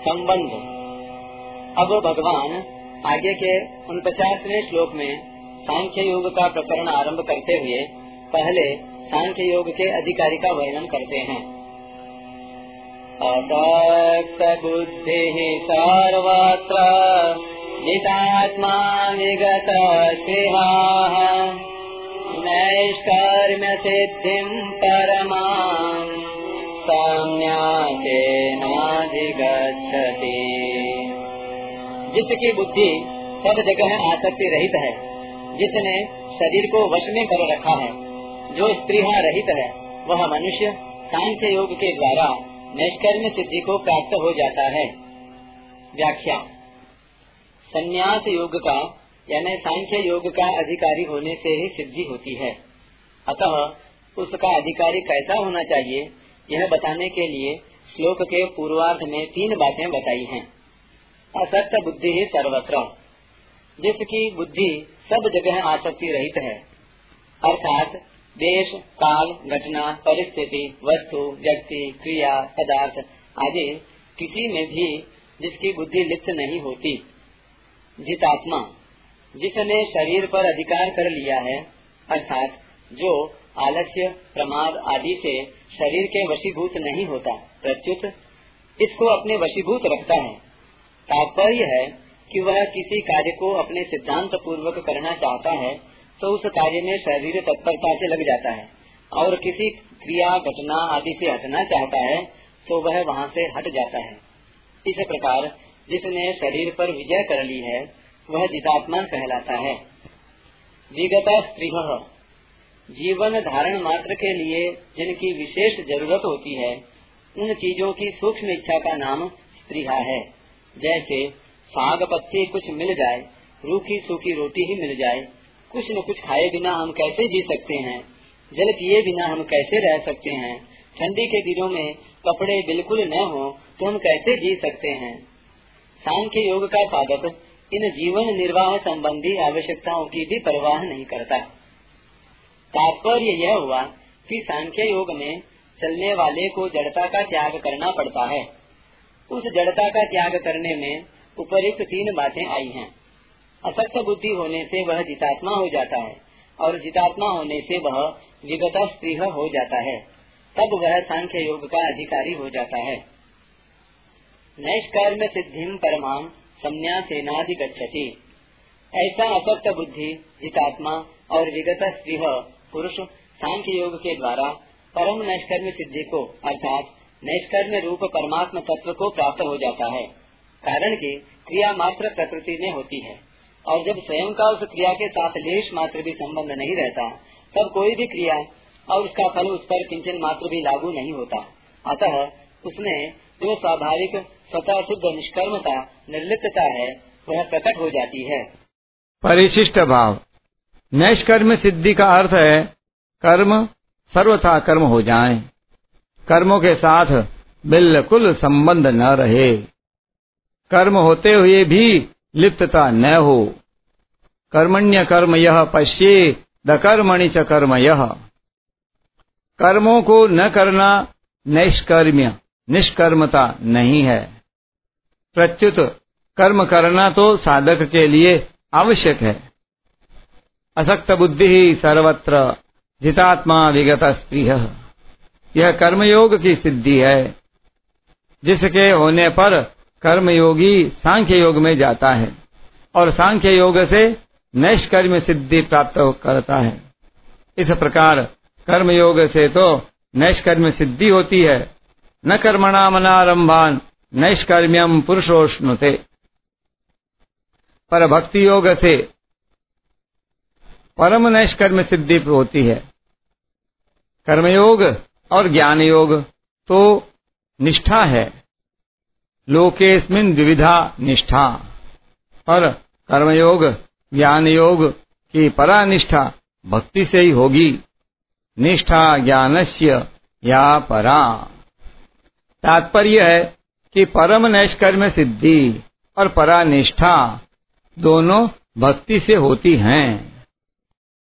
संबंध। अब भगवान आगे के उनपचासवें श्लोक में सांख्य योग का प्रकरण आरंभ करते हुए पहले सांख्य योग के अधिकारी का वर्णन करते हैं। अदक्त बुद्धि सर्वत्र जितात्मा विगत नैष्कर्म्य सिद्धि परमा संन्यासेनाधिगच्छति जिसकी बुद्धि सब जगह आसक्ति रहित है, जिसने शरीर को वश में कर रखा है। जो स्त्रीहा रहित है, वह मनुष्य सांख्य योग के द्वारा निष्कर्म सिद्धि को प्राप्त हो जाता है। व्याख्या। संन्यास योग का, यानी सांख्य योग का अधिकारी होने से ही सिद्धि होती है। अतः उसका अधिकारी कैसा होना चाहिए, यह बताने के लिए श्लोक के पूर्वार्ध में तीन बातें बताई हैं। असत्य बुद्धि ही सर्वत्र। जिसकी बुद्धि सब जगह आसक्ति रहित है। अर्थात देश, काल, घटना, परिस्थिति, वस्तु, व्यक्ति, क्रिया, पदार्थ आदि किसी में भी जिसकी बुद्धि लिप्त नहीं होती। जितात्मा, जिसने शरीर पर अधिकार कर लिया है, अर्थात जो आलस्य, प्रमाद आदि से शरीर के वशीभूत नहीं होता, प्रत्युत, इसको अपने वशीभूत रखता है। तात्पर्य है कि वह किसी कार्य को अपने सिद्धांत पूर्वक करना चाहता है तो उस कार्य में शरीर तत्परता से लग जाता है। और किसी क्रिया, घटना आदि से हटना चाहता है तो वह वहाँ से हट जाता है। इस प्रकार जिसने शरीर पर विजय कर ली है, वह जितात्मा कहलाता है। विगत स्त्री। जीवन धारण मात्र के लिए जिनकी विशेष ज़रूरत होती है, उन चीज़ों की सूक्ष्म इच्छा का नाम स्त्रीहा है। जैसे साग पत्ती कुछ मिल जाए, रूखी सूखी रोटी ही मिल जाए, कुछ न कुछ खाए बिना हम कैसे जी सकते हैं? जल पिए बिना हम कैसे रह सकते हैं? ठंडी के दिनों में कपड़े बिल्कुल न हो तो हम कैसे जी सकते हैं? सांख्य योग का साधक इन जीवन निर्वाह संबंधी आवश्यकताओं की भी परवाह नहीं करता। तात्पर्य यह हुआ कि सांख्य योग में चलने वाले को जड़ता का त्याग करना पड़ता है। उस जड़ता का त्याग करने में उपरिक्त तीन बातें आई हैं। असक्त बुद्धि होने से वह जितात्मा हो जाता है, और जितात्मा होने से वह विगत स्त्रीह हो जाता है। तब वह सांख्य योग का अधिकारी हो जाता है। नैष्कर्म सिद्धि परमाम संन्यासेनाधिगछति ऐसा असक्त बुद्धि, जितात्मा और विगत स्त्रीह पुरुष सांख्य योग के द्वारा परम नैष्कर्म सिद्धि को, अर्थात नैष्कर्म रूप परमात्म तत्व को प्राप्त हो जाता है। कारण कि क्रिया मात्र प्रकृति में होती है। और जब स्वयं का उस क्रिया के साथ लेश मात्र भी संबंध नहीं रहता, तब कोई भी क्रिया और उसका फल उस पर किंचन मात्र भी लागू नहीं होता। अतः उसमें जो स्वाभाविक, स्वतः शुद्ध निष्कर्मता, निर्लिप्तता है, वह प्रकट हो जाती है। परिशिष्ट भाव। नैष्कर्म सिद्धि का अर्थ है, कर्म सर्वथा कर्म हो जाए। कर्मों के साथ बिल्कुल संबंध न रहे। कर्म होते हुए भी लिप्तता न हो। कर्मण्य कर्म यह पश्ये द कर्मणि च कर्म यह कर्मों को न करना नैष्कर्म्य, निष्कर्मता नहीं है। प्रत्युत कर्म करना तो साधक के लिए आवश्यक है। असक्त बुद्धि ही सर्वत्र, जितात्मा विगत स्त्रीय यह कर्मयोग की सिद्धि है, जिसके होने पर कर्मयोगी सांख्य योग में जाता है और सांख्य योग से नैष्कर्म सिद्धि प्राप्त करता है। इस प्रकार कर्मयोग से तो नैष्कर्म सिद्धि होती है। न कर्मणा मनारंभान नैष्कर्म्यम पुरुषोष्णुते। पर भक्ति योग से परम नैष्कर्म सिद्धि होती है। कर्मयोग और ज्ञान योग तो निष्ठा है। लोकेस्मिन द्विविधा निष्ठा। और कर्मयोग ज्ञान योग की परा निष्ठा भक्ति से ही होगी। निष्ठा ज्ञानस्य या परा। तात्पर्य है कि परम नैष्कर्म सिद्धि और परा निष्ठा दोनों भक्ति से होती हैं।